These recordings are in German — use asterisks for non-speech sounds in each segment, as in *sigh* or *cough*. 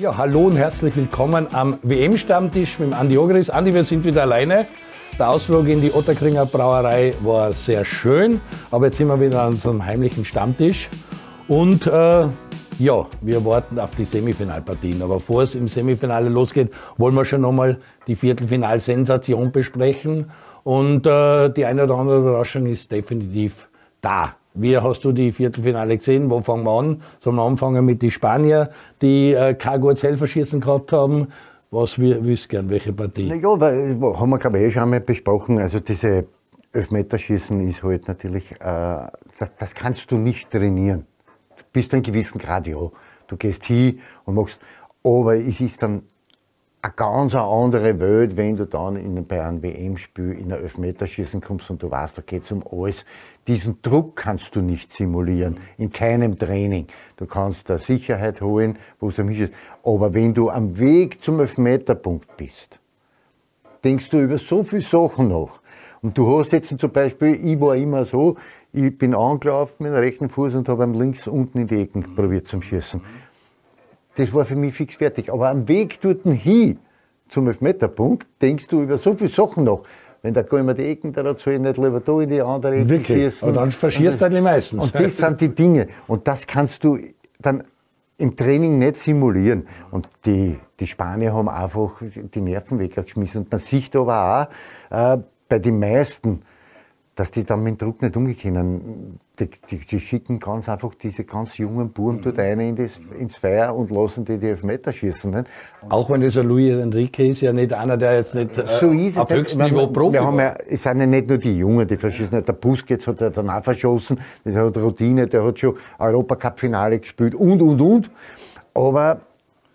Ja, hallo und herzlich willkommen am WM-Stammtisch mit Andi Ogris. Andi, wir sind wieder alleine. Der Ausflug in die Otterkringer Brauerei war sehr schön, aber jetzt sind wir wieder an unserem heimlichen Stammtisch. Und äh, ja, wir warten auf die Semifinalpartien. Aber bevor es im Semifinale losgeht, wollen wir schon nochmal die Viertelfinal-Sensation besprechen. Und äh, die eine oder andere Überraschung ist definitiv da. Wie hast du die Viertelfinale gesehen? Wo fangen wir an? Sollen wir anfangen mit den Spanier, die äh, kein gutes Elferschießen gehabt haben? Was willst du gern? Welche Partie? Ja, weil, haben wir glaube ich eh schon einmal besprochen. Also diese Elfmeterschießen ist halt natürlich, äh, das, das kannst du nicht trainieren. Bis zu einem gewissen Grad, ja. Du gehst hin und machst, aber es ist dann eine ganz andere Welt, wenn du dann in, bei einem WM-Spiel in ein Elfmeterschießen kommst und du weißt, da geht es um alles. Diesen Druck kannst du nicht simulieren, in keinem Training. Du kannst da Sicherheit holen, wo es am ist. Aber wenn du am Weg zum Elfmeterpunkt bist, denkst du über so viele Sachen nach. Und du hast jetzt zum Beispiel, ich war immer so, ich bin angelaufen mit dem rechten Fuß und habe am links unten in die Ecken probiert zum Schießen. Das war für mich fix fertig. Aber am Weg dorthin hin zum Elfmeterpunkt denkst du über so viele Sachen nach. Wenn der Golmer die Ecken da dazu nicht lieber da in die andere Ecke Wirklich? schießen. Und dann verschießt du die meistens. Und das sind die Dinge. Und das kannst du dann im Training nicht simulieren. Und die, die Spanier haben einfach die Nerven weggeschmissen. Und man sieht aber auch äh, bei den meisten, dass die dann mit dem Druck nicht umgehen können. Die, die, die, schicken ganz einfach diese ganz jungen Buben dort rein in das, ins Feuer und lassen die die Elfmeter schießen. Nicht? Auch wenn das ein Luis Enrique ist, ja nicht einer, der jetzt nicht äh, so ist auf höchstem. Niveau wir, Profi wir haben ja, Es sind ja nicht nur die Jungen, die verschießen. Der Busquets hat ja dann auch verschossen, der hat Routine, der hat schon Europacup-Finale gespielt und, und, und. Aber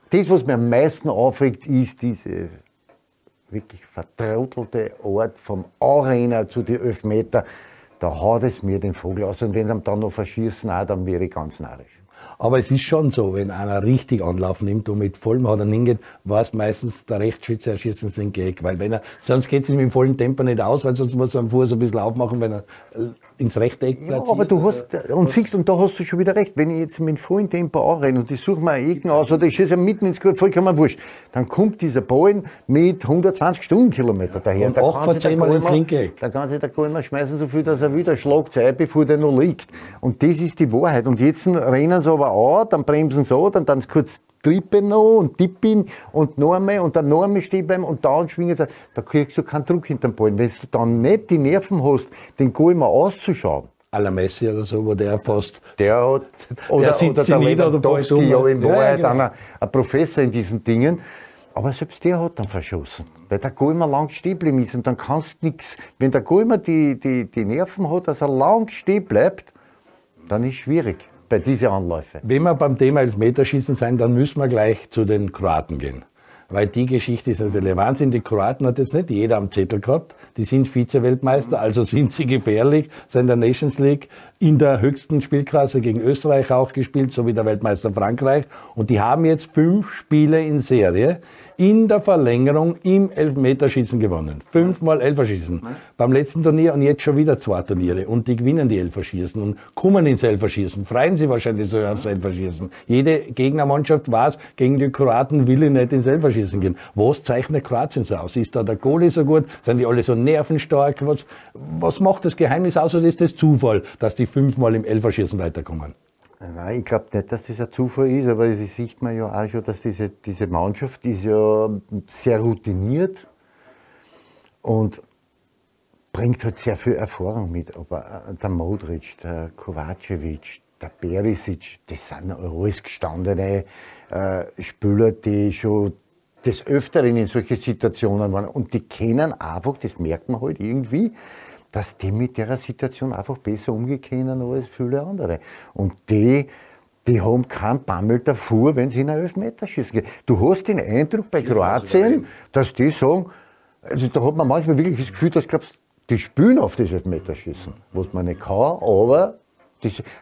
das, was mir am meisten aufregt, ist diese wirklich vertrottelte Art vom Arena zu den Elfmeter. Da haut es mir den Vogel aus. Und wenn sie dann noch verschießen, auch, dann wäre ich ganz narrisch. Aber es ist schon so, wenn einer richtig Anlauf nimmt und mit vollem Hadern hingeht, weiß meistens der Rechtsschütze, er schießt uns den Gag. Weil wenn er, sonst geht es ihm im vollen Tempo nicht aus, weil sonst muss er am Fuß ein bisschen aufmachen, wenn er äh, ins rechte Eck Ja, platziert. aber du hast, und siehst, und da hast du schon wieder recht, wenn ich jetzt mit vollen Tempo anrenne und ich suche mir eine Ecken aus oder ich schieße mitten ins Gut, vollkommen wurscht, dann kommt dieser Ball mit 120 Stundenkilometer daher. Und Da acht kann von sich ins linke Eck. Da kann sich der Golmer schmeißen, so viel, dass er wieder schlagt Zeit, bevor der noch liegt. Und das ist die Wahrheit. Und jetzt rennen sie aber an, dann bremsen sie an, dann dann kurz trippen noch und tippen und einmal und dann einmal stehen bleiben und dann schwingen sie. Da kriegst du keinen Druck hinter den Ball. Wenn du dann nicht die Nerven hast, den Golmer auszuschauen, à la Messi oder so, wo der fast. der hat, oder, sitzt oder der nieder oder fällt um. ja in Ja, ja, Wahrheit genau. ein Professor in diesen Dingen. Aber selbst der hat dann verschossen, weil der Golmer lang stehen geblieben ist. Und dann kannst du nichts, wenn der Golmer die, die, die Nerven hat, dass er lang stehen bleibt, dann ist schwierig bei diesen Anläufen. Wenn wir beim Thema Elfmeterschießen sein, dann müssen wir gleich zu den Kroaten gehen. Weil die Geschichte ist natürlich Wahnsinn. Die Kroaten hat jetzt nicht jeder am Zettel gehabt. Die sind Vize-Weltmeister, also *laughs* sind sie gefährlich, sind in der Nations League in der höchsten Spielklasse gegen Österreich auch gespielt, so wie der Weltmeister Frankreich. Und die haben jetzt fünf Spiele in Serie in der Verlängerung im Elfmeterschießen gewonnen. Fünfmal Elferschießen. Beim letzten Turnier und jetzt schon wieder zwei Turniere. Und die gewinnen die Elferschießen und kommen ins Elferschießen. Freuen sie wahrscheinlich sogar aufs Elferschießen. Jede Gegnermannschaft weiß, gegen die Kroaten will ich nicht ins Elferschießen gehen. Was zeichnet Kroatien so aus? Ist da der Goalie so gut? Sind die alle so nervenstark? Was, was macht das Geheimnis aus oder ist das Zufall, dass die fünfmal im Elferschießen weiterkommen? Nein, ich glaube nicht, dass das ein Zufall ist, aber das sieht man ja auch schon, dass diese, diese Mannschaft ist ja sehr routiniert und bringt halt sehr viel Erfahrung mit. Aber äh, der Modric, der Kovacevic, der Perisic, das sind alles gestandene äh, Spieler, die schon des Öfteren in solche Situationen waren. Und die kennen einfach, das merkt man halt irgendwie, dass die mit der Situation einfach besser umgehen können als viele andere. Und die, die haben keinen Bammel davor, wenn sie in einen Elfmeterschießen gehen. Du hast den Eindruck bei Kroatien, dass die sagen, also da hat man manchmal wirklich das Gefühl, dass glaubst, die spielen auf das Elfmeterschießen, was man nicht kann, aber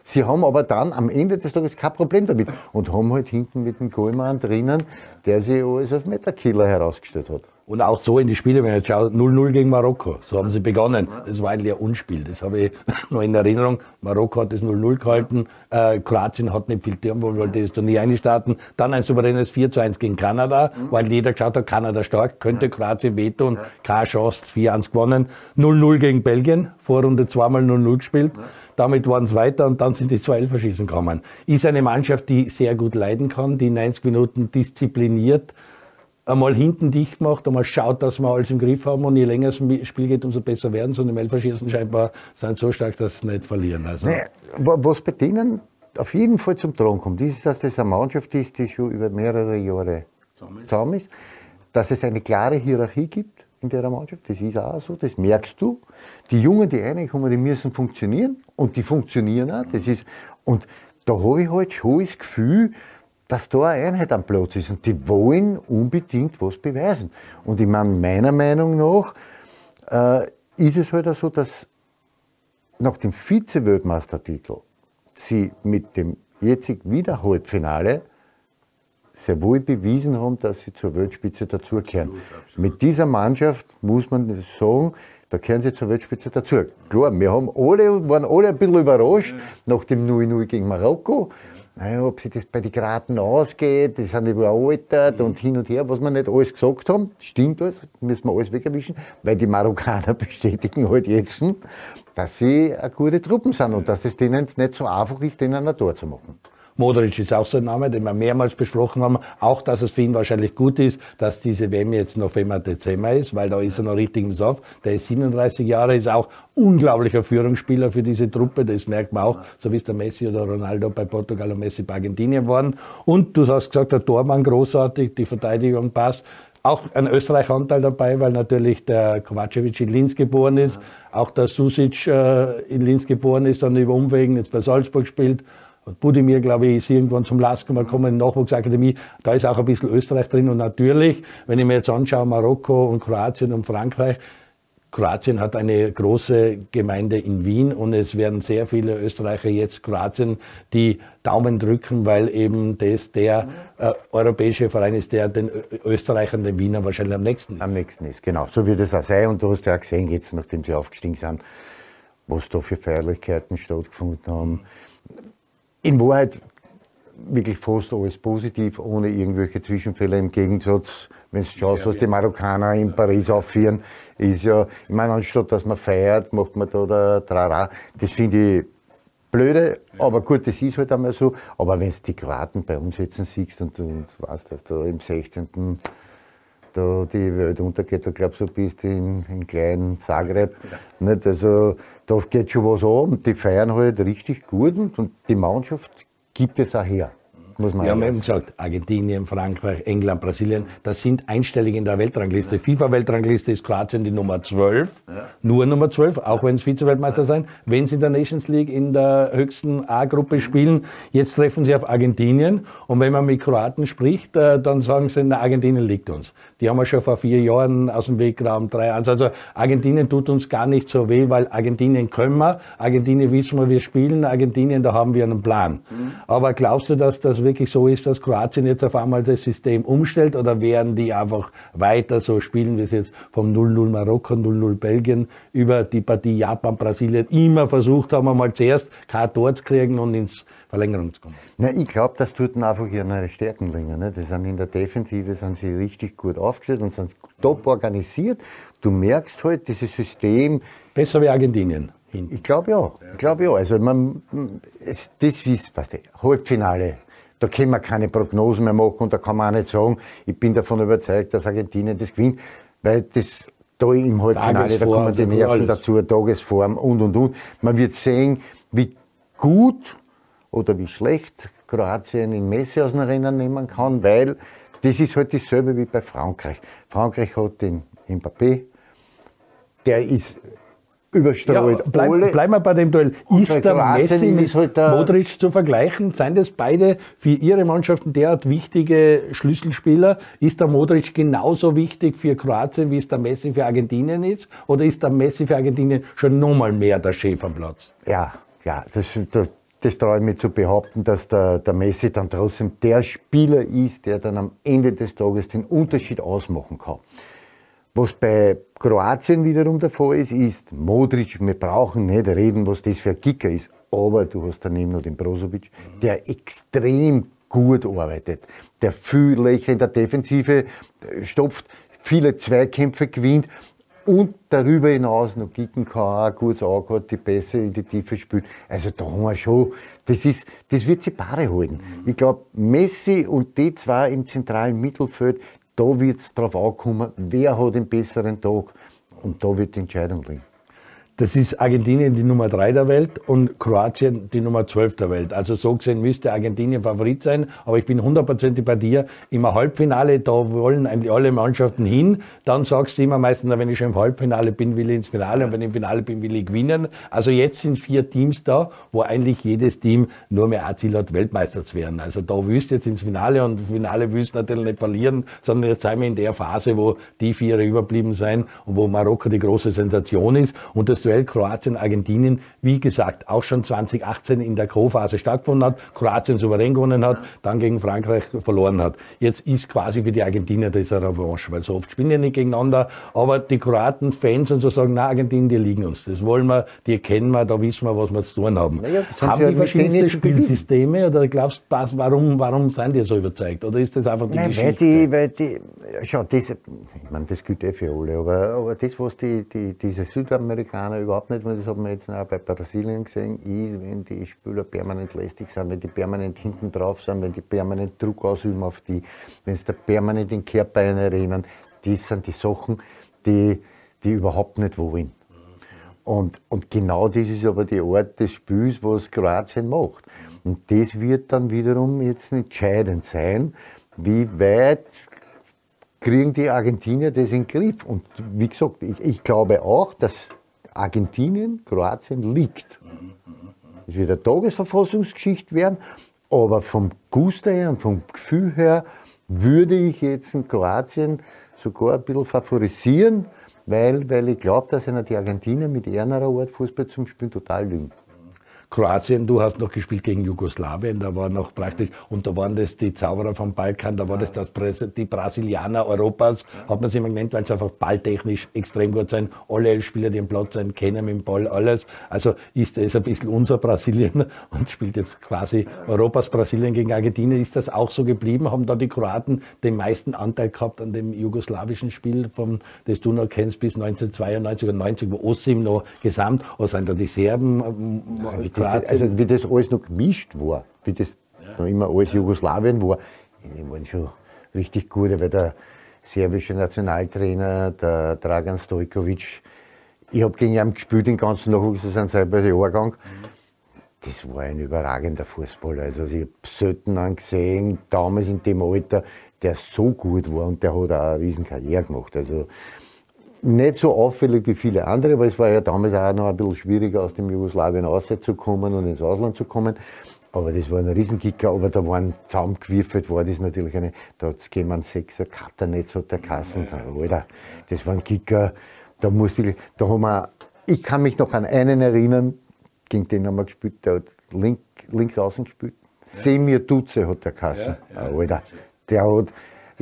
sie haben aber dann am Ende des Tages kein Problem damit und haben halt hinten mit dem Kohlmann drinnen, der sich als Elfmeterkiller herausgestellt hat. Und auch so in die Spiele, wenn ich jetzt schaue, 0-0 gegen Marokko. So haben sie begonnen. Das war eigentlich ein Unspiel. Das habe ich *laughs* noch in Erinnerung. Marokko hat das 0-0 gehalten. Äh, Kroatien hat nicht viel Turm, wollte das Turnier einstarten. Dann ein souveränes 4-1 gegen Kanada, weil jeder geschaut hat, Kanada stark, könnte Kroatien wehtun. Keine Chance, 4-1 gewonnen. 0-0 gegen Belgien, Vorrunde zweimal 0-0 gespielt. Damit waren es weiter und dann sind die zwei Elferschießen gekommen. Ist eine Mannschaft, die sehr gut leiden kann, die 90 Minuten diszipliniert einmal hinten dicht macht, einmal schaut, dass wir alles im Griff haben und je länger das Spiel geht, umso besser werden sie. Und die Elferschießen scheinbar sind so stark, dass sie nicht verlieren. Also. Nee, was bei denen auf jeden Fall zum Tragen kommt, ist, dass das eine Mannschaft ist, die schon über mehrere Jahre zusammen ist, dass es eine klare Hierarchie gibt in der Mannschaft, das ist auch so, das merkst du. Die Jungen, die reinkommen, die müssen funktionieren und die funktionieren auch. Das ist, und da habe ich halt schon das Gefühl, dass da eine Einheit am Platz ist und die wollen unbedingt was beweisen. Und ich meine, meiner Meinung nach äh, ist es halt auch so, dass nach dem Vize-Weltmeistertitel sie mit dem jetzigen Wiederhalbfinale sehr wohl bewiesen haben, dass sie zur Weltspitze dazugehören. Mit dieser Mannschaft muss man sagen, da gehören sie zur Weltspitze dazu. Klar, wir haben alle, waren alle ein bisschen überrascht nach dem 0-0 gegen Marokko. Naja, ob sich das bei den Graten ausgeht, die sind überaltert und hin und her, was wir nicht alles gesagt haben, stimmt alles, müssen wir alles wegerwischen, weil die Marokkaner *laughs* bestätigen halt jetzt, dass sie eine gute Truppen sind und dass es denen nicht so einfach ist, denen ein Tor zu machen. Modric ist auch so ein Name, den wir mehrmals besprochen haben. Auch, dass es für ihn wahrscheinlich gut ist, dass diese WM jetzt November, Dezember ist, weil da ist er noch richtig im Saft. Der ist 37 Jahre, ist auch unglaublicher Führungsspieler für diese Truppe. Das merkt man auch, so wie es der Messi oder Ronaldo bei Portugal und Messi bei Argentinien waren. Und du hast gesagt, der Tormann großartig, die Verteidigung passt. Auch ein Österreich-Anteil dabei, weil natürlich der Kovacevic in Linz geboren ist, auch der Susic äh, in Linz geboren ist, dann über Umwegen jetzt bei Salzburg spielt. Budimir, glaube ich, ist irgendwann zum Lasker mal kommen, Nachwuchsakademie. Da ist auch ein bisschen Österreich drin. Und natürlich, wenn ich mir jetzt anschaue, Marokko und Kroatien und Frankreich, Kroatien hat eine große Gemeinde in Wien und es werden sehr viele Österreicher jetzt Kroatien die Daumen drücken, weil eben das der äh, europäische Verein ist, der den Österreichern, den Wienern wahrscheinlich am nächsten ist. Am nächsten ist, genau. So wird es auch sein. Und du hast ja auch gesehen, jetzt nachdem sie aufgestiegen sind, was da für Feierlichkeiten stattgefunden haben in Wahrheit wirklich fast alles positiv, ohne irgendwelche Zwischenfälle. Im Gegensatz, wenn du schaust, was die Marokkaner in Paris aufführen, ist ja, ich meine, anstatt dass man feiert, macht man da der Trara. Das finde ich blöde, aber gut, das ist halt einmal so. Aber wenn du die Kroaten bei uns jetzt siehst und du weißt, dass da im 16. da die Welt untergeht, da glaubst du, bist in, in kleinen Zagreb. Nicht? Also, da geht schon was an die feiern halt richtig gut und die Mannschaft gibt es auch her muss man Wir haben eben gesagt, Argentinien, Frankreich, England, Brasilien, das sind einstellig in der Weltrangliste. Ja. FIFA-Weltrangliste ist Kroatien die Nummer 12, ja. nur Nummer 12, auch wenn es Vize-Weltmeister ja. sein, wenn sie in der Nations League in der höchsten A-Gruppe spielen. Jetzt treffen sie auf Argentinien und wenn man mit Kroaten spricht, äh, dann sagen sie, na, Argentinien liegt uns. Die haben wir schon vor vier Jahren aus dem Weg geraumt, drei Jahre. Also Argentinien tut uns gar nicht so weh, weil Argentinien können wir, Argentinien wissen wir, wir spielen, Argentinien, da haben wir einen Plan. Mhm. Aber glaubst du, dass das wirklich so ist, dass Kroatien jetzt auf einmal das System umstellt oder werden die einfach weiter so spielen, wie es jetzt vom 0-0 Marokko, 0-0 Belgien über die Partie Japan, Brasilien immer versucht haben, einmal zuerst kein Tor zu kriegen und ins Verlängerung zu kommen? Na, ich glaube, das tut einfach ihre Stärken liegen. Ne? Die sind in der Defensive sind sie richtig gut aufgestellt und sind top organisiert. Du merkst halt, dieses System. Besser wie Argentinien. Ich glaube ja, ich glaube ja. Also man, das ist, was Halbfinale da können wir keine Prognosen mehr machen und da kann man auch nicht sagen, ich bin davon überzeugt, dass Argentinien das gewinnt, weil das da im Halbfinale, da kommen die Nerven dazu, Tagesform und und und. Man wird sehen, wie gut oder wie schlecht Kroatien in Messi aus dem Rennen nehmen kann, weil das ist halt dasselbe wie bei Frankreich. Frankreich hat den Mbappé, der ist überstrahlt. Ja, bleib, bleiben wir bei dem Duell. Ist der Messi mit halt Modric zu vergleichen? Seien das beide für ihre Mannschaften derart wichtige Schlüsselspieler? Ist der Modric genauso wichtig für Kroatien, wie es der Messi für Argentinien ist? Oder ist der Messi für Argentinien schon nochmal mehr der Chef am Platz? Ja, ja, das, das, das traue ich mir zu behaupten, dass der, der Messi dann trotzdem der Spieler ist, der dann am Ende des Tages den Unterschied ausmachen kann. Was bei Kroatien wiederum der Fall ist, ist Modric, wir brauchen nicht reden, was das für ein Kicker ist, aber du hast daneben noch den Brozovic, der extrem gut arbeitet, der viel Löcher in der Defensive stopft, viele Zweikämpfe gewinnt und darüber hinaus noch kicken kann, auch gut hat, die Pässe in die Tiefe spielt. Also da haben wir schon, das, ist, das wird sie Paare halten. Ich glaube, Messi und die zwei im zentralen Mittelfeld, da wird es darauf ankommen, wer hat den besseren Tag. Und da wird die Entscheidung liegen. Das ist Argentinien die Nummer 3 der Welt und Kroatien die Nummer 12 der Welt. Also so gesehen müsste Argentinien Favorit sein, aber ich bin hundertprozentig bei dir. Im Halbfinale, da wollen eigentlich alle Mannschaften hin. Dann sagst du immer meistens, wenn ich schon im Halbfinale bin, will ich ins Finale und wenn ich im Finale bin, will ich gewinnen. Also jetzt sind vier Teams da, wo eigentlich jedes Team nur mehr ein Ziel hat, Weltmeister zu werden. Also da willst du jetzt ins Finale und im Finale willst du natürlich nicht verlieren, sondern jetzt sind wir in der Phase, wo die vier überblieben sein und wo Marokko die große Sensation ist und das Duell Kroatien, Argentinien, wie gesagt, auch schon 2018 in der Co-Phase stattgefunden hat, Kroatien souverän gewonnen hat, dann gegen Frankreich verloren hat. Jetzt ist quasi für die Argentinier das eine Revanche, weil so oft spielen die nicht gegeneinander, aber die Kroaten, Fans und so sagen, na, Argentinien, die liegen uns. Das wollen wir, die kennen wir, da wissen wir, was wir zu tun haben. Naja, haben die verschiedenste Spielsysteme oder glaubst du, warum, warum sind die so überzeugt? Oder ist das einfach die Nein, Geschichte? Weil die, weil die, schau, das, ich meine, das gilt eh für alle, aber, aber das, was die, die, diese Südamerikaner Amerikaner überhaupt nicht, das haben wir jetzt auch bei Brasilien gesehen, ist, wenn die Spieler permanent lästig sind, wenn die permanent hinten drauf sind, wenn die permanent Druck ausüben auf die, wenn sie da permanent den Körper einrennen, das sind die Sachen, die, die überhaupt nicht wollen. Und, und genau das ist aber die Art des Spiels, was Kroatien macht. Und das wird dann wiederum jetzt entscheidend sein, wie weit kriegen die Argentinier das in den Griff. Und wie gesagt, ich, ich glaube auch, dass Argentinien, Kroatien liegt. Es wird eine Tagesverfassungsgeschichte werden, aber vom Gusto her und vom Gefühl her würde ich jetzt in Kroatien sogar ein bisschen favorisieren, weil, weil ich glaube, dass einer die Argentinier mit einer Art Fußball zum Spielen total liegen. Kroatien, du hast noch gespielt gegen Jugoslawien, da war noch praktisch, und da waren das die Zauberer vom Balkan, da war das, das die Brasilianer Europas, hat man sie immer genannt, weil sie einfach balltechnisch extrem gut sind, alle elf Spieler, die am Platz sind, kennen mit dem Ball alles, also ist das ein bisschen unser Brasilien *laughs* und spielt jetzt quasi Europas Brasilien gegen Argentinien, ist das auch so geblieben, haben da die Kroaten den meisten Anteil gehabt an dem jugoslawischen Spiel, vom, das du noch kennst, bis 1992 und 90, wo Osim noch gesamt, oder sind da die Serben, ja, das, also wie das alles noch gemischt war, wie das ja. noch immer alles Jugoslawien war, die waren schon richtig gut, weil der serbische Nationaltrainer, der Dragan Stojkovic, ich habe gegen ihn gespielt, den ganzen Nachwuchs, das sind selber Jahrgang. Das war ein überragender Fußballer. Also ich habe selten einen gesehen, damals in dem Alter, der so gut war und der hat auch eine riesen Karriere gemacht. Also nicht so auffällig wie viele andere, weil es war ja damals auch noch ein bisschen schwieriger, aus dem Jugoslawien rauszukommen und ins Ausland zu kommen. Aber das war ein Riesenkicker, aber da waren zusammengewürfelt, war das natürlich eine, da hat einen Sechser, Katternetz hat der Kassen, Alter, das war ein Kicker, da musste ich, da haben wir, ich kann mich noch an einen erinnern, gegen den haben wir gespielt, der hat link, links außen gespielt, ja. Semir Duze hat der Kassen, ja, ja. Alter, der hat,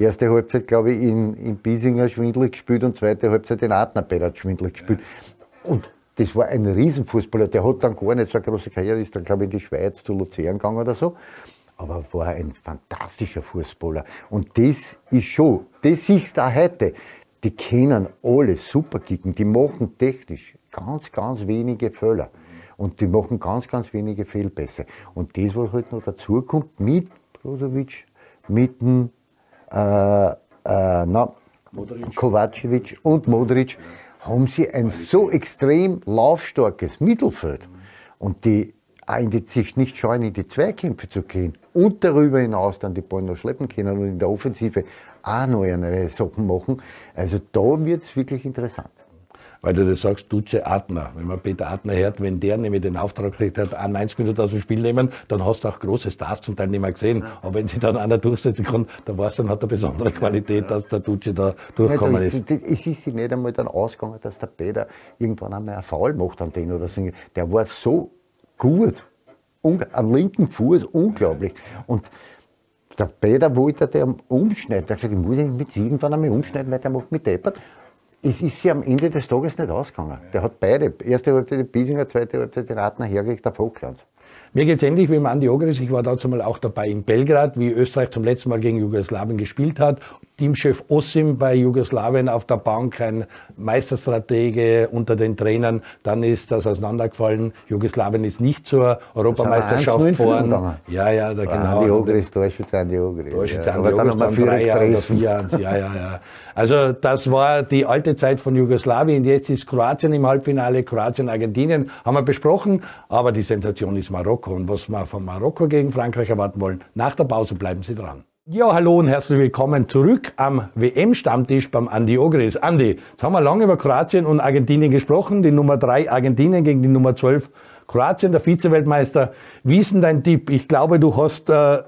erste Halbzeit, glaube ich, in, in Biesinger schwindelig gespielt und zweite Halbzeit in Adnerberg schwindelig gespielt. Und das war ein Riesenfußballer, der hat dann gar nicht so eine große Karriere, ist dann, glaube ich, in die Schweiz zu Luzern gegangen oder so. Aber war ein fantastischer Fußballer. Und das ist schon, das siehst du auch heute. Die kennen alle super kicken, die machen technisch ganz, ganz wenige Fehler. Und die machen ganz, ganz wenige Fehlpässe. Und das, was halt noch dazu kommt, mit Brozovic, mit dem äh, äh, na, Kovacevic und Modric, haben sie ein so extrem laufstarkes Mittelfeld. Und die eigentlich sich nicht scheuen, in die Zweikämpfe zu gehen und darüber hinaus dann die Ball noch schleppen können und in der Offensive auch noch eine Sachen machen. Also da wird es wirklich interessant weil du das sagst, Duce Adner. Wenn man Peter Adner hört, wenn der nämlich den Auftrag kriegt hat, 90 Minuten aus dem Spiel nehmen, dann hast du auch große Stars zum Teil nicht mehr gesehen. Aber wenn sich dann einer durchsetzen kann, dann weißt du, dann hat er besondere Qualität, dass der Duce da durchkommen ist. Es ist sich nicht einmal dann ausgegangen, dass der Peter irgendwann einmal einen Foul macht an den oder so. Der war so gut. Am linken Fuß unglaublich. Und der Peter wollte der umschneiden. Der hat gesagt, ich muss ihn mit irgendwann einmal umschneiden, weil der macht mit deppert. Es ist sie am Ende des Tages nicht ausgegangen. Der hat beide, erste Halbzeit die Biesinger, zweite Halbzeit die Ratner hergelegt auf Hochglanz. Mir geht es ähnlich wie im Andi Ogris. Ich war dazu mal auch dabei in Belgrad, wie Österreich zum letzten Mal gegen Jugoslawien gespielt hat. Teamchef Ossim bei Jugoslawien auf der Bank, ein Meisterstratege unter den Trainern. Dann ist das auseinandergefallen. Jugoslawien ist nicht zur Europameisterschaft gefahren. Ja, ja, da genau. Andi Ogris, Torschütze Andi Ogris. Torschütze Andi Ogris, dann, dann drei Jahre oder vier Jahre. Ja, ja, ja. Also das war die alte Zeit von Jugoslawien. Jetzt ist Kroatien im Halbfinale, Kroatien, Argentinien, haben wir besprochen. Aber die Sensation ist Marokko. Und was wir von Marokko gegen Frankreich erwarten wollen, nach der Pause bleiben Sie dran. Ja, hallo und herzlich willkommen zurück am WM-Stammtisch beim Andi Ogris. Andi, jetzt haben wir lange über Kroatien und Argentinien gesprochen. Die Nummer 3 Argentinien gegen die Nummer 12 Kroatien, der Vize-Weltmeister. Wie ist denn dein Tipp? Ich glaube, du hast äh,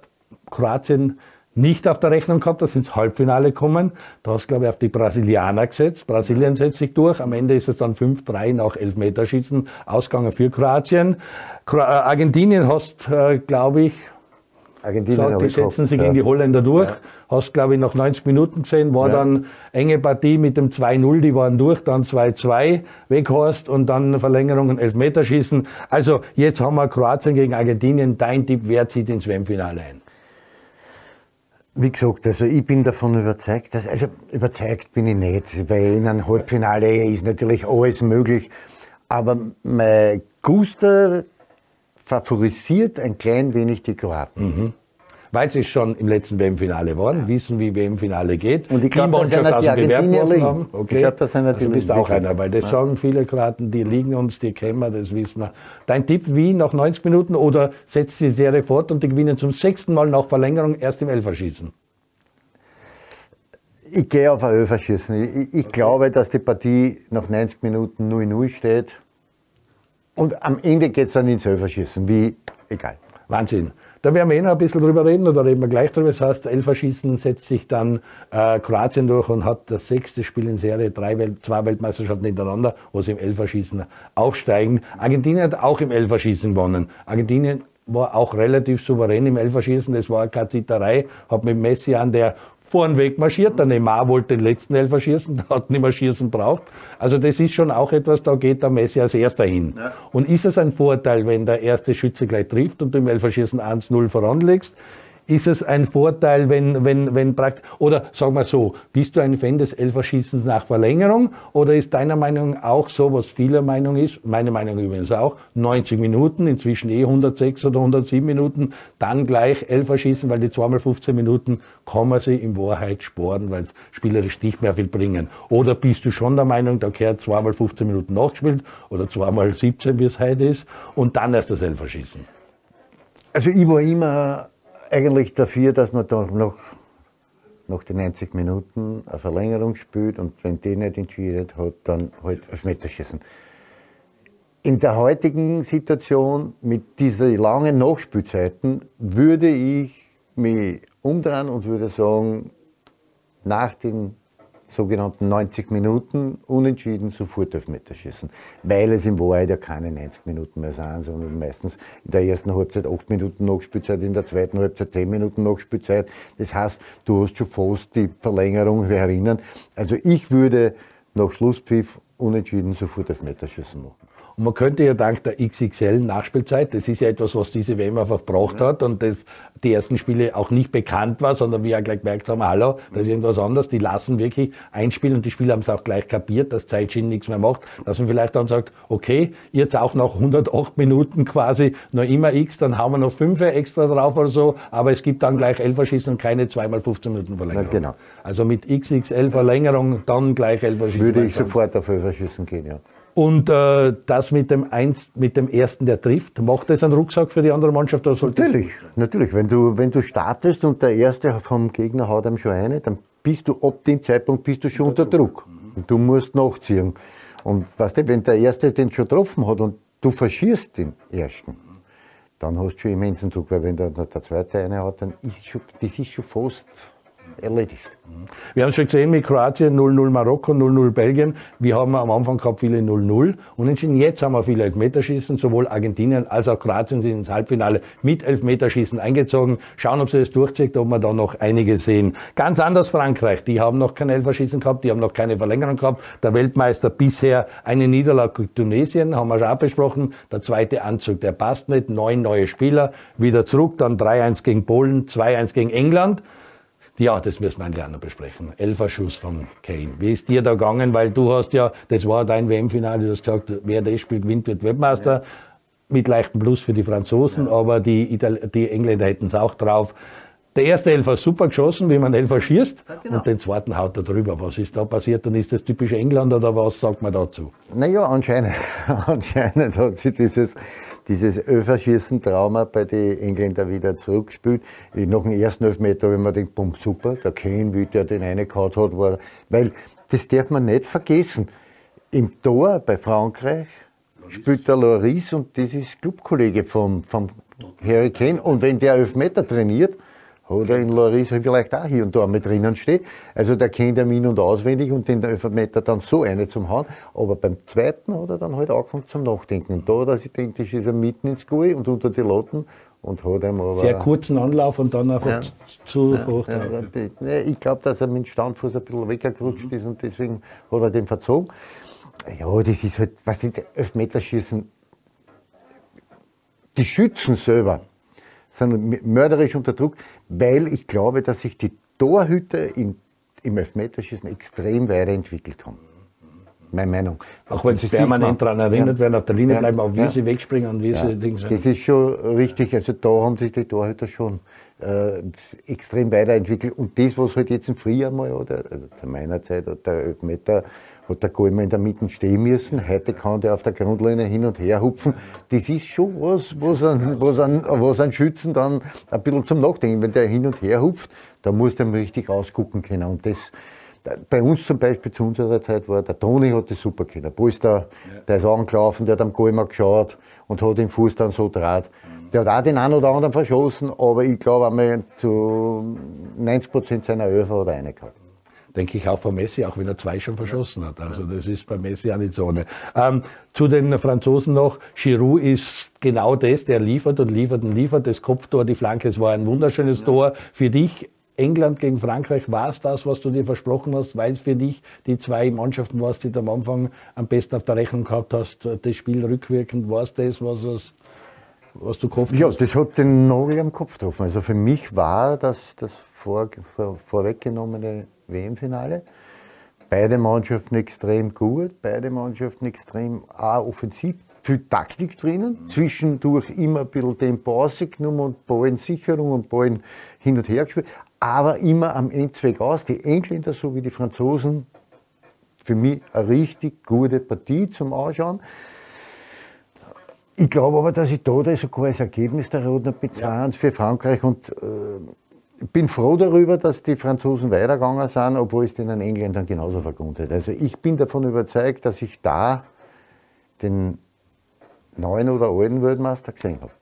Kroatien nicht auf der Rechnung gehabt, dass sie ins Halbfinale kommen. Du hast, glaube ich, auf die Brasilianer gesetzt. Brasilien setzt sich durch. Am Ende ist es dann 5-3 nach Elfmeterschießen ausgegangen für Kroatien. Kro äh, Argentinien hast, äh, glaube ich, Argentinien sagt, die setzen sich ja. gegen die Holländer durch. Ja. Hast, glaube ich, nach 90 Minuten gesehen, war ja. dann enge Partie mit dem 2-0, die waren durch, dann 2-2 Weghorst und dann Verlängerung und Elfmeterschießen. Also jetzt haben wir Kroatien gegen Argentinien. Dein Tipp, wer zieht ins WM-Finale ein? Wie gesagt, also ich bin davon überzeugt, dass, also überzeugt bin ich nicht, weil in einem Halbfinale ist natürlich alles möglich. Aber mein Guster favorisiert ein klein wenig die Kroaten. Mhm. Weil sie schon im letzten WM-Finale waren, ja. wissen, wie WM-Finale geht. Und ich glaube, dass aus dem Bewerb haben. Okay. Ich glaube, das sind natürlich. Also bist auch einer, weil das ja. sagen viele Kroaten, die liegen uns, die kennen wir, das wissen wir. Dein Tipp, wie nach 90 Minuten oder setzt die Serie fort und die gewinnen zum sechsten Mal nach Verlängerung erst im Elferschießen? Ich gehe auf ein Elferschießen. Ich, ich okay. glaube, dass die Partie nach 90 Minuten 0-0 steht. Und am Ende geht es dann ins Elferschießen, wie egal. Wahnsinn. Da werden wir eh noch ein bisschen drüber reden, oder reden wir gleich drüber. Das heißt, Elferschießen setzt sich dann äh, Kroatien durch und hat das sechste Spiel in Serie, drei Welt, zwei Weltmeisterschaften hintereinander, wo sie im Elferschießen aufsteigen. Argentinien hat auch im Elferschießen gewonnen. Argentinien war auch relativ souverän im Elferschießen, das war keine Zitterei, hat mit Messi an, der vornweg marschiert. Der Neymar wollte den letzten Elfer schießen, *laughs* der hat nicht mehr schießen braucht. Also das ist schon auch etwas, da geht der Messi als erster hin. Ja. Und ist es ein Vorteil, wenn der erste Schütze gleich trifft und du im Elferschießen 1-0 voranlegst? Ist es ein Vorteil, wenn, wenn, wenn praktisch, oder sag mal so, bist du ein Fan des Elferschießens nach Verlängerung oder ist deiner Meinung auch so, was vieler Meinung ist, meine Meinung übrigens auch, 90 Minuten, inzwischen eh 106 oder 107 Minuten, dann gleich Elferschießen, weil die zweimal 15 Minuten man sie in Wahrheit sporen, weil es spielerisch nicht mehr viel bringen. Oder bist du schon der Meinung, da gehört zweimal 15 Minuten nachgespielt oder zweimal 17, wie es heute ist, und dann erst das Elferschießen? Also ich war immer eigentlich dafür, dass man da noch nach den 90 Minuten eine Verlängerung spielt und wenn die nicht entschieden hat, dann halt Elfmeterschießen. In der heutigen Situation mit diesen langen Nachspielzeiten würde ich mich umdrehen und würde sagen, nach den sogenannten 90 Minuten unentschieden sofort Elfmeterschießen. Weil es in Wahrheit ja keine 90 Minuten mehr sind, sondern meistens in der ersten Halbzeit 8 Minuten Nachspielzeit, in der zweiten Halbzeit 10 Minuten Nachspielzeit. Das heißt, du hast schon fast die Verlängerung erinnern. Also ich würde nach Schlusspfiff unentschieden sofort Elfmeterschießen machen. Und man könnte ja dank der XXL-Nachspielzeit, das ist ja etwas, was diese WM einfach gebraucht ja. hat und das die ersten Spiele auch nicht bekannt war, sondern wir ja gleich gemerkt haben, hallo, das ist irgendwas anderes, die lassen wirklich einspielen und die Spieler haben es auch gleich kapiert, dass Zeitschienen nichts mehr macht, dass man vielleicht dann sagt, okay, jetzt auch noch 108 Minuten quasi noch immer X, dann haben wir noch 5 extra drauf oder so, aber es gibt dann gleich 11 Schießen und keine 2 mal 15 Minuten Verlängerung. Ja, genau. Also mit XXL Verlängerung dann gleich 11 Schießen. Würde ich sofort auf 11 Schießen gehen, ja. Und äh, das mit dem, Eins, mit dem ersten, der trifft, macht das einen Rucksack für die andere Mannschaft? Oder natürlich, natürlich. Wenn du, wenn du startest und der erste vom Gegner haut einem schon eine, dann bist du ab dem Zeitpunkt bist du schon unter Druck. Und du musst nachziehen. Und weißt du, wenn der erste den schon getroffen hat und du verschießt den ersten, dann hast du schon immensen Druck, weil wenn der, der zweite eine hat, dann ist schon, das ist schon fast erledigt. Wir haben es schon gesehen mit Kroatien 0-0 Marokko, 0-0 Belgien. Wir haben am Anfang gehabt viele 0-0 und entschieden. Jetzt haben wir viele Elfmeterschießen. Sowohl Argentinien als auch Kroatien sind ins Halbfinale mit Elfmeterschießen eingezogen. Schauen, ob sie das durchzieht, ob wir da noch einige sehen. Ganz anders Frankreich. Die haben noch kein Elferschießen gehabt, die haben noch keine Verlängerung gehabt. Der Weltmeister bisher eine Niederlage Tunesien, haben wir schon abgesprochen. Der zweite Anzug, der passt nicht. Neun neue Spieler, wieder zurück, dann 3-1 gegen Polen, 2-1 gegen England. Ja, das müssen wir lernen besprechen. Elferschuss von Kane. Wie ist dir da gegangen? Weil du hast ja, das war dein WM-Finale, du hast gesagt, wer das spielt, gewinnt, wird Weltmeister. Ja. Mit leichtem Plus für die Franzosen, ja. aber die, Ital die Engländer hätten es auch drauf. Der erste Elfer super geschossen, wie man Elfer schießt, genau. und den zweiten haut er drüber. Was ist da passiert? Dann ist das typisch England oder was sagt man dazu? Naja, anscheinend, *laughs* anscheinend hat sich dieses, dieses Elferschießen-Trauma bei den Engländern wieder zurückgespielt. Nach dem ersten Elfmeter habe ich mir gedacht, bumm, super, der Kane, wie der den reingehauen hat, war, weil das darf man nicht vergessen. Im Tor bei Frankreich Loris. spielt der Loris und das ist Clubkollege vom, vom Harry Kane. Und wenn der Elfmeter trainiert, oder in Larissa vielleicht auch hier und da mit drinnen steht. Also der kennt er in- und auswendig und den Elfmeter dann so eine zum Hauen. Aber beim zweiten hat er dann halt angefangen zum Nachdenken. Und da, dass ich denke, ist er mitten ins Goal und unter die Latten und hat ihm aber... Sehr kurzen Anlauf und dann einfach ja. zu ja, hoch. Ja, ich glaube, dass er mit dem Standfuß ein bisschen weggerutscht mhm. ist und deswegen hat er den verzogen. Ja, das ist halt, was sind Elfmeterschießen? Die Schützen selber sind mörderisch unter Druck, weil ich glaube, dass sich die Torhüter in, im Elfmeterschießen extrem weiterentwickelt haben. Meine Meinung. Auch wenn sie permanent daran erinnert ja. werden, auf der Linie ja. bleiben, auch wie ja. sie wegspringen und wie sie Dinge Das ist schon richtig. Also da haben sich die Torhüter schon äh, extrem weiterentwickelt. Und das, was halt jetzt im Frühjahr mal, oder also zu meiner Zeit, hat der Elfmeter hat der Goldmann in der Mitte stehen müssen. Heute kann der auf der Grundlinie hin und her hupfen. Das ist schon was, was an, was an, was an Schützen dann ein bisschen zum Nachdenken. Wenn der hin und her hupft, dann muss der richtig ausgucken können. Und das, bei uns zum Beispiel zu unserer Zeit war, der Toni hat das super können. Der Polster, der ist angelaufen, der hat am Goldmann geschaut und hat den Fuß dann so draht. Der hat auch den einen oder anderen verschossen, aber ich glaube einmal zu 90 Prozent seiner Öfer oder eine gehabt denke ich auch von Messi, auch wenn er zwei schon verschossen hat. Also das ist bei Messi auch nicht so eine. Ähm, zu den Franzosen noch, Giroud ist genau das, der liefert und liefert und liefert. Das Kopftor, die Flanke, es war ein wunderschönes ja. Tor. Für dich, England gegen Frankreich, war es das, was du dir versprochen hast, weil es für dich die zwei Mannschaften war, die du am Anfang am besten auf der Rechnung gehabt hast, das Spiel rückwirkend, war es das, was es was du gehofft ja, hast? Ja, das hat den Nagel am Kopf getroffen. Also für mich war das das vor, vor, vorweggenommene WM-Finale. Beide Mannschaften extrem gut, beide Mannschaften extrem auch offensiv, viel Taktik drinnen, zwischendurch immer ein bisschen Tempo rausgenommen und Ballensicherung und Ballen hin und her gespielt, aber immer am Endzweck aus. Die Engländer sowie die Franzosen, für mich eine richtig gute Partie zum Anschauen. Ich glaube aber, dass ich da sogar als Ergebnis der Roten mit 2 für Frankreich und äh, bin froh darüber, dass die Franzosen weitergegangen sind, obwohl es den Engländern genauso verguntet. Also ich bin davon überzeugt, dass ich da den neuen oder alten Weltmeister gesehen habe.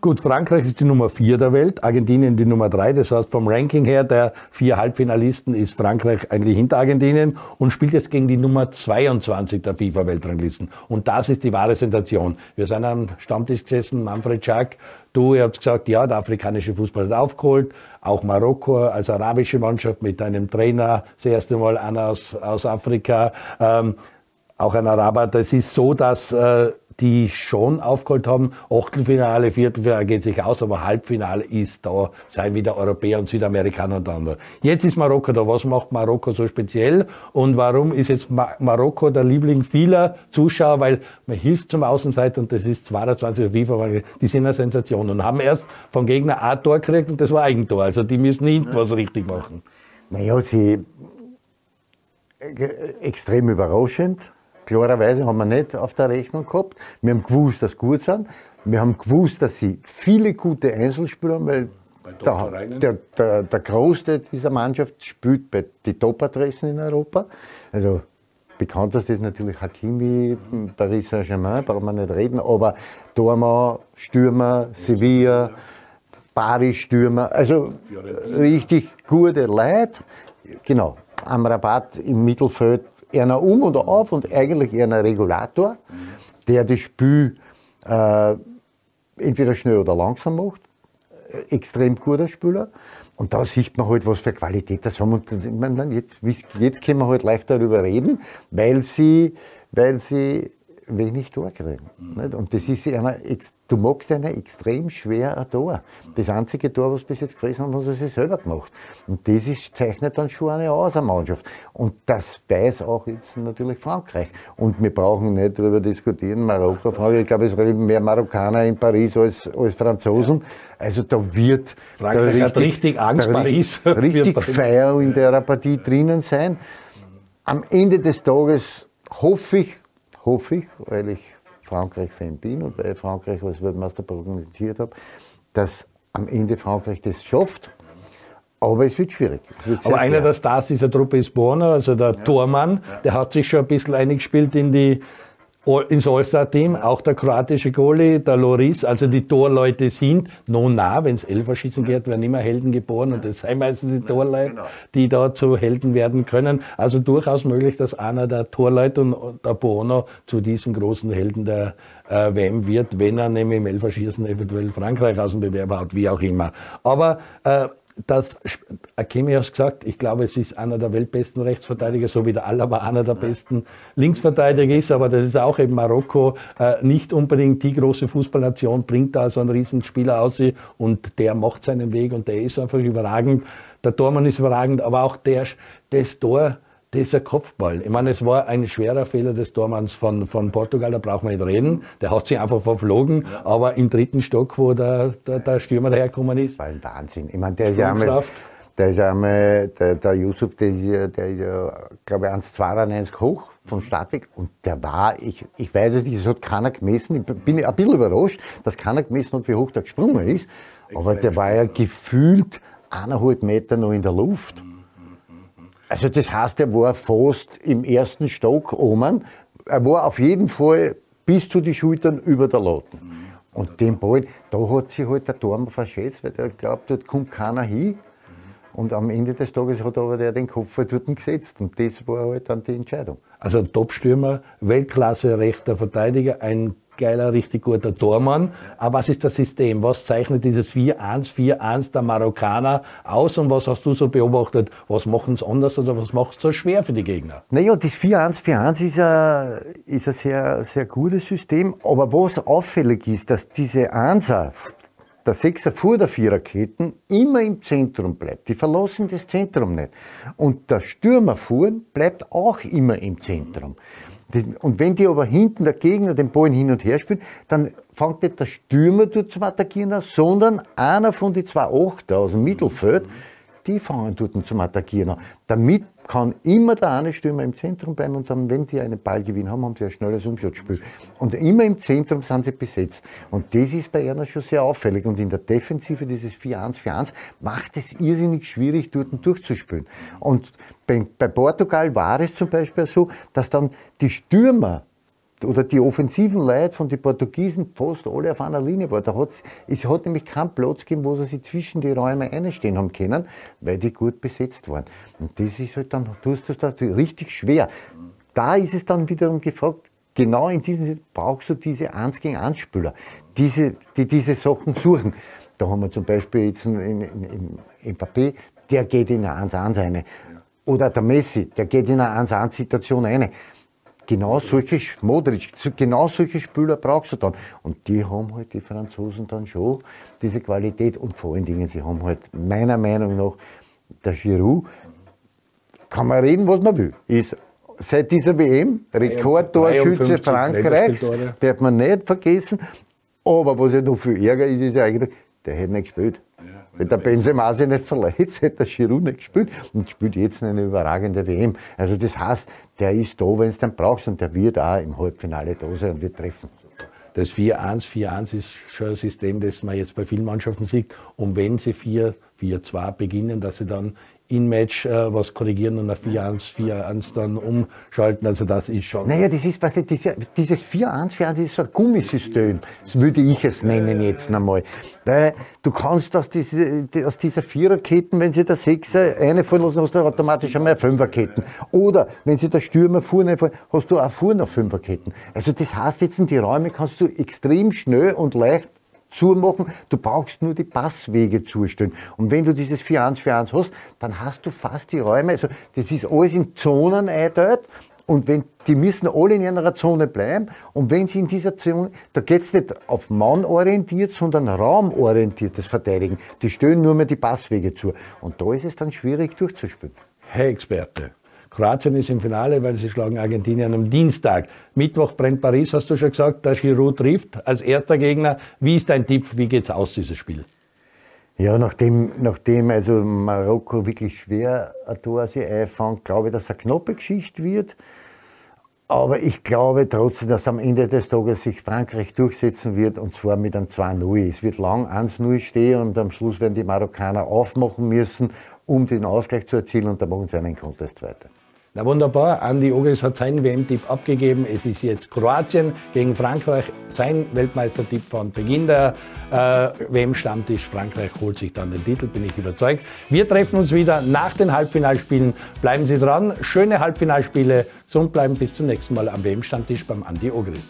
Gut, Frankreich ist die Nummer vier der Welt, Argentinien die Nummer drei. Das heißt, vom Ranking her der vier Halbfinalisten ist Frankreich eigentlich hinter Argentinien und spielt jetzt gegen die Nummer 22 der FIFA-Weltranglisten. Und das ist die wahre Sensation. Wir sind am Stammtisch gesessen, Manfred Schack, du, ihr habt gesagt, ja, der afrikanische Fußball hat aufgeholt. Auch Marokko als arabische Mannschaft mit einem Trainer, das erste Mal einer aus, aus Afrika, ähm, auch ein Araber. Das ist so, dass äh, die schon aufgeholt haben. Achtelfinale, Viertelfinale geht sich aus, aber Halbfinale ist da, seien wieder Europäer und Südamerikaner untereinander. Jetzt ist Marokko da. Was macht Marokko so speziell? Und warum ist jetzt Marokko der Liebling vieler Zuschauer? Weil man hilft zum Außenseiter und das ist 22 FIFA, die sind eine Sensation und haben erst vom Gegner ein Tor gekriegt und das war Eigentor. Also die müssen nicht was richtig machen. Naja, sie äh, extrem überraschend. Klarerweise haben wir nicht auf der Rechnung gehabt. Wir haben gewusst, dass sie gut sind. Wir haben gewusst, dass sie viele gute Einzelspieler haben, weil der, der, der, der Großteil dieser Mannschaft spielt bei den Top-Adressen in Europa. Also bekanntest ist natürlich Hakimi, Paris Saint-Germain, brauchen wir nicht reden, aber Dormau, Stürmer, Sevilla, Bari-Stürmer, also richtig gute Leute. Genau, am Rabatt im Mittelfeld einer um und auf und eigentlich eher ein Regulator, der das Spiel äh, entweder schnell oder langsam macht. Äh, extrem guter Spieler. Und da sieht man halt, was für Qualität das haben. Und jetzt, jetzt können wir halt leicht darüber reden, weil sie, weil sie wenig Tor kriegen. Mhm. Und das ist einer, du magst einer extrem schwer ein Tor. Das einzige Tor, was bis jetzt gefressen haben, haben sie sich selber gemacht. Und das ist, zeichnet dann schon eine aus, eine Mannschaft. Und das weiß auch jetzt natürlich Frankreich. Und wir brauchen nicht darüber diskutieren, Marokko, Frankreich, ich glaube, es leben mehr Marokkaner in Paris als, als Franzosen. Ja. Also da wird Frankreich da richtig, hat richtig Angst, Paris. Richtig Feier in der Partie drinnen sein. Am Ende des Tages hoffe ich, hoffe ich, weil ich Frankreich-Fan bin und bei Frankreich als Weltmeister prognostiziert habe, dass am Ende Frankreich das schafft. Aber es wird schwierig. Es wird Aber einer der Stars dieser Truppe ist Borner, also der ja. Tormann. Der hat sich schon ein bisschen eingespielt in die ins All-Star-Team, auch der kroatische Goalie, der Loris, also die Torleute sind noch nah, wenn es Elferschießen geht, werden immer Helden geboren und das sind meistens die Torleute, genau. die da zu Helden werden können. Also durchaus möglich, dass einer der Torleute und der Bono zu diesem großen Helden der äh, WM wird, wenn er nämlich im Elferschießen eventuell Frankreich aus dem Bewerb hat, wie auch immer. Aber äh, das, Akemi hat es gesagt, ich glaube, es ist einer der weltbesten Rechtsverteidiger, so wie der Alaba einer der besten Linksverteidiger ist, aber das ist auch eben Marokko äh, nicht unbedingt die große Fußballnation, bringt da so einen Riesenspieler aus und der macht seinen Weg und der ist einfach überragend. Der Tormann ist überragend, aber auch der, das Tor, dieser Kopfball. Ich meine, es war ein schwerer Fehler des Tormanns von, von Portugal, da braucht man nicht reden. Der hat sich einfach verflogen, ja. aber im dritten Stock, wo der, der, der Stürmer dahergekommen ist. War ein Wahnsinn. Ich meine, der ist ja einmal, der ist einmal, der, der Yusuf, der ist ja, der ist ja, glaube ich, 1,92 hoch vom Startweg und der war, ich, ich weiß es nicht, es hat keiner gemessen, ich bin ein bisschen überrascht, dass keiner gemessen hat, wie hoch der gesprungen ist, aber der war ja gefühlt eineinhalb Meter noch in der Luft. Also das heißt, er war fast im ersten Stock oben. Er war auf jeden Fall bis zu den Schultern über der Latte. Und den Ball, da hat sich halt der Turm verschätzt, weil er glaubt, dort kommt keiner hin. Und am Ende des Tages hat aber der den Kopf halt dort gesetzt. Und das war halt dann die Entscheidung. Also ein Top-Stürmer, Weltklasse rechter Verteidiger, ein geiler, richtig guter Tormann. Aber was ist das System? Was zeichnet dieses 4-1, 4-1 der Marokkaner aus und was hast du so beobachtet? Was machen sie anders oder was macht es so schwer für die Gegner? Naja, das 4-1, 4-1 ist ein, ist ein sehr, sehr gutes System. Aber was auffällig ist, dass diese Einser, der Sechser vor der Viererketten immer im Zentrum bleibt. Die verlassen das Zentrum nicht. Und der Stürmer vorn bleibt auch immer im Zentrum. Und wenn die aber hinten der Gegner den Ball hin und her spielt, dann fängt nicht der Stürmer dort zum Attackieren an, sondern einer von den zwei Achter aus dem Mittelfeld, die fangen dort zum Attackieren an. Damit kann immer der eine Stürmer im Zentrum bleiben und dann, wenn die einen Ballgewinn haben, haben sie ein schnelles Umschaltspiel. Und immer im Zentrum sind sie besetzt. Und das ist bei einer schon sehr auffällig. Und in der Defensive dieses 4-1-4-1 macht es irrsinnig schwierig, dort durchzuspielen. Und bei, bei Portugal war es zum Beispiel so, dass dann die Stürmer oder die offensiven Leute von den Portugiesen fast alle auf einer Linie waren. Da hat's, es hat nämlich keinen Platz gegeben, wo sie sich zwischen die Räume einstehen haben können, weil die gut besetzt waren. Und das ist halt dann, du hast das da richtig schwer. Da ist es dann wiederum gefragt, genau in diesem brauchst du diese 1 gegen 1 Spieler, diese, die diese Sachen *laughs* suchen. Da haben wir zum Beispiel jetzt in, in, in Mbappé, der geht in eine 1-1 eine. Oder der Messi, der geht in eine 1-1-Situation eine. Genau solche, Modric, genau solche Spieler brauchst du dann. Und die haben halt die Franzosen dann schon, diese Qualität. Und vor allen Dingen, sie haben halt meiner Meinung nach, der Giroud, kann man reden, was man will, ist seit dieser WM Rekordtorschütze Frankreichs, darf man nicht vergessen. Aber was ja noch viel ärger ist, ist ja eigentlich, der hätte nicht gespielt. Wenn der Benzema sich nicht verletzt, *laughs* hätte der Giroud nicht gespielt und spielt jetzt eine überragende WM. Also das heißt, der ist da, wenn es dann brauchst und der wird auch im Halbfinale da sein und wird treffen. Das 4-1, 4-1 ist schon ein System, das man jetzt bei vielen Mannschaften sieht. Und wenn sie 4-4-2 beginnen, dass sie dann in-Match äh, was korrigieren und auf 4-1, 4-1 dann umschalten. Also das ist schon. Naja, das ist, ich, diese, dieses 4-1, 4-1 ist so ein Gummisystem, das würde ich es nennen jetzt einmal. Weil du kannst aus, diese, aus dieser Viererketten, wenn sie der Sechser eine fallen lassen, hast du automatisch einmal Fünferketten. Oder wenn sie der Stürmer vorne fallen, hast du auch vorne Fünferketten. Also das heißt jetzt, die Räume kannst du extrem schnell und leicht zumachen. Du brauchst nur die Passwege zustellen. Und wenn du dieses 4-1-4-1 hast, dann hast du fast die Räume, also das ist alles in Zonen einteilt. Und wenn, die müssen alle in ihrer Zone bleiben. Und wenn sie in dieser Zone, da geht es nicht auf Mann orientiert, sondern raumorientiertes Verteidigen. Die stellen nur mehr die Passwege zu. Und da ist es dann schwierig durchzuspielen. Herr Experte, Kroatien ist im Finale, weil sie schlagen Argentinien am Dienstag. Mittwoch brennt Paris, hast du schon gesagt, der Giroud trifft als erster Gegner. Wie ist dein Tipp? Wie geht's aus, dieses Spiel? Ja, nachdem, nachdem also Marokko wirklich schwer ein Tor sich einfängt, glaube ich, dass es eine knappe Geschichte wird. Aber ich glaube trotzdem, dass am Ende des Tages sich Frankreich durchsetzen wird und zwar mit einem 2-0. Es wird lang 1-0 stehen und am Schluss werden die Marokkaner aufmachen müssen, um den Ausgleich zu erzielen und dann machen sie einen Contest weiter. Na wunderbar, Andi Ogris hat seinen WM-Tipp abgegeben. Es ist jetzt Kroatien gegen Frankreich, sein Weltmeistertipp von Beginn der äh, WM-Stammtisch. Frankreich holt sich dann den Titel, bin ich überzeugt. Wir treffen uns wieder nach den Halbfinalspielen. Bleiben Sie dran, schöne Halbfinalspiele. Gesund bleiben, bis zum nächsten Mal am WM-Stammtisch beim Andi Ogris.